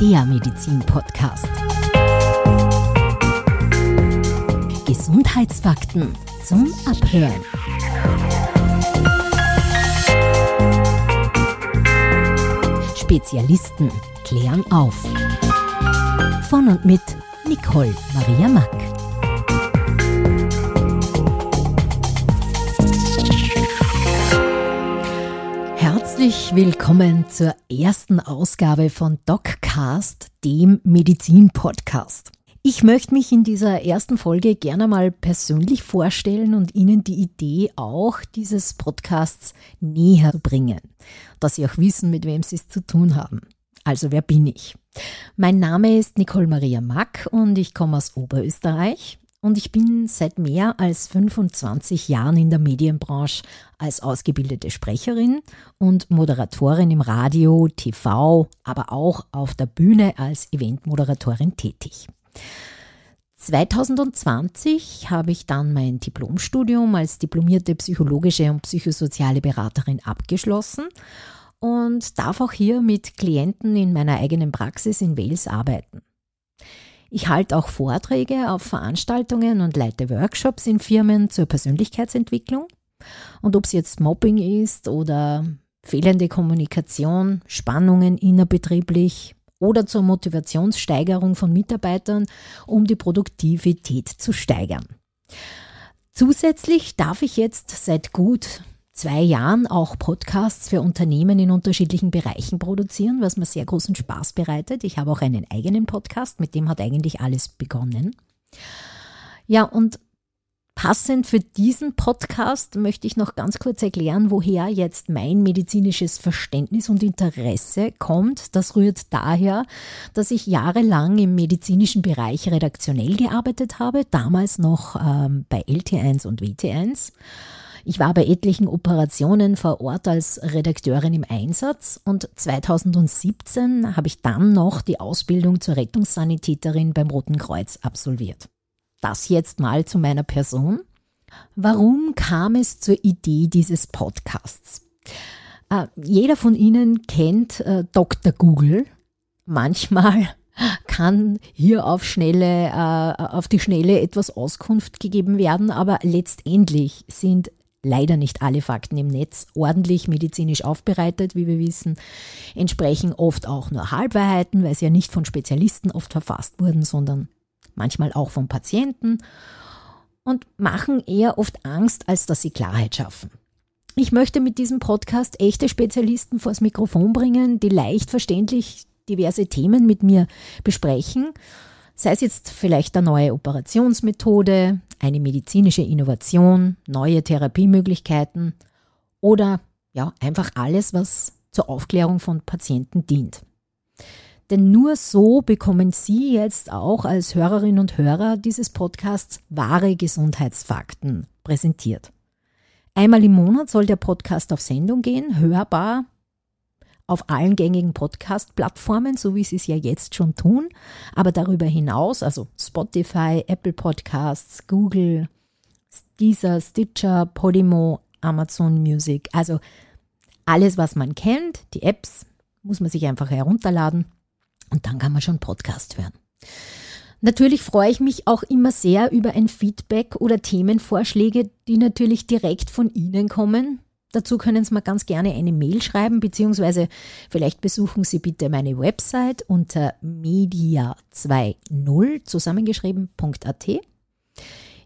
der Medizin-Podcast. Gesundheitsfakten zum Abhören. Spezialisten klären auf. Von und mit Nicole Maria Mack. Herzlich willkommen zur ersten Ausgabe von DocCast, dem Medizin-Podcast. Ich möchte mich in dieser ersten Folge gerne mal persönlich vorstellen und Ihnen die Idee auch dieses Podcasts näher bringen, dass Sie auch wissen, mit wem Sie es zu tun haben. Also wer bin ich? Mein Name ist Nicole Maria Mack und ich komme aus Oberösterreich und ich bin seit mehr als 25 Jahren in der Medienbranche als ausgebildete Sprecherin und Moderatorin im Radio, TV, aber auch auf der Bühne als Eventmoderatorin tätig. 2020 habe ich dann mein Diplomstudium als diplomierte psychologische und psychosoziale Beraterin abgeschlossen und darf auch hier mit Klienten in meiner eigenen Praxis in Wales arbeiten. Ich halte auch Vorträge auf Veranstaltungen und leite Workshops in Firmen zur Persönlichkeitsentwicklung. Und ob es jetzt Mobbing ist oder fehlende Kommunikation, Spannungen innerbetrieblich, oder zur Motivationssteigerung von Mitarbeitern, um die Produktivität zu steigern. Zusätzlich darf ich jetzt seit gut zwei Jahren auch Podcasts für Unternehmen in unterschiedlichen Bereichen produzieren, was mir sehr großen Spaß bereitet. Ich habe auch einen eigenen Podcast, mit dem hat eigentlich alles begonnen. Ja, und Passend für diesen Podcast möchte ich noch ganz kurz erklären, woher jetzt mein medizinisches Verständnis und Interesse kommt. Das rührt daher, dass ich jahrelang im medizinischen Bereich redaktionell gearbeitet habe, damals noch ähm, bei LT1 und WT1. Ich war bei etlichen Operationen vor Ort als Redakteurin im Einsatz und 2017 habe ich dann noch die Ausbildung zur Rettungssanitäterin beim Roten Kreuz absolviert. Das jetzt mal zu meiner Person. Warum kam es zur Idee dieses Podcasts? Äh, jeder von Ihnen kennt äh, Dr. Google. Manchmal kann hier auf, schnelle, äh, auf die Schnelle etwas Auskunft gegeben werden, aber letztendlich sind leider nicht alle Fakten im Netz ordentlich medizinisch aufbereitet, wie wir wissen, entsprechen oft auch nur Halbwahrheiten, weil sie ja nicht von Spezialisten oft verfasst wurden, sondern manchmal auch vom Patienten und machen eher oft Angst, als dass sie Klarheit schaffen. Ich möchte mit diesem Podcast echte Spezialisten vors Mikrofon bringen, die leicht verständlich diverse Themen mit mir besprechen, sei es jetzt vielleicht eine neue Operationsmethode, eine medizinische Innovation, neue Therapiemöglichkeiten oder ja, einfach alles, was zur Aufklärung von Patienten dient. Denn nur so bekommen Sie jetzt auch als Hörerinnen und Hörer dieses Podcasts wahre Gesundheitsfakten präsentiert. Einmal im Monat soll der Podcast auf Sendung gehen, hörbar auf allen gängigen Podcast-Plattformen, so wie Sie es ja jetzt schon tun. Aber darüber hinaus, also Spotify, Apple Podcasts, Google, Deezer, Stitcher, Podimo, Amazon Music, also alles, was man kennt, die Apps, muss man sich einfach herunterladen und dann kann man schon Podcast hören. Natürlich freue ich mich auch immer sehr über ein Feedback oder Themenvorschläge, die natürlich direkt von Ihnen kommen. Dazu können Sie mir ganz gerne eine Mail schreiben, beziehungsweise vielleicht besuchen Sie bitte meine Website unter media20 zusammengeschrieben.at.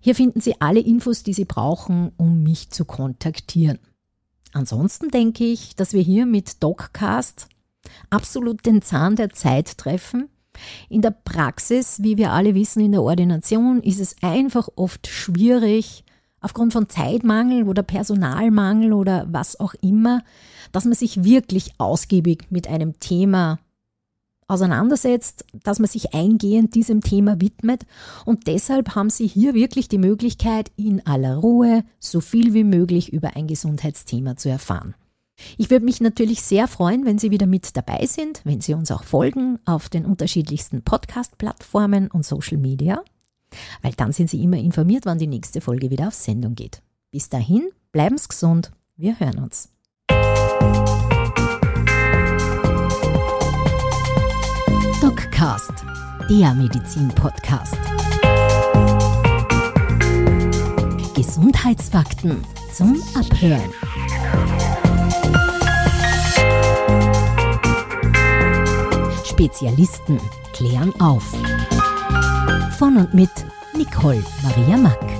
Hier finden Sie alle Infos, die Sie brauchen, um mich zu kontaktieren. Ansonsten denke ich, dass wir hier mit DocCast absolut den Zahn der Zeit treffen. In der Praxis, wie wir alle wissen, in der Ordination ist es einfach oft schwierig, aufgrund von Zeitmangel oder Personalmangel oder was auch immer, dass man sich wirklich ausgiebig mit einem Thema auseinandersetzt, dass man sich eingehend diesem Thema widmet. Und deshalb haben Sie hier wirklich die Möglichkeit, in aller Ruhe so viel wie möglich über ein Gesundheitsthema zu erfahren. Ich würde mich natürlich sehr freuen, wenn Sie wieder mit dabei sind, wenn Sie uns auch folgen auf den unterschiedlichsten Podcast-Plattformen und Social Media, weil dann sind Sie immer informiert, wann die nächste Folge wieder auf Sendung geht. Bis dahin, bleiben Sie gesund. Wir hören uns. DocCast, der Medizin-Podcast. Gesundheitsfakten zum Abhören. Spezialisten klären auf von und mit Nicole Maria Mack.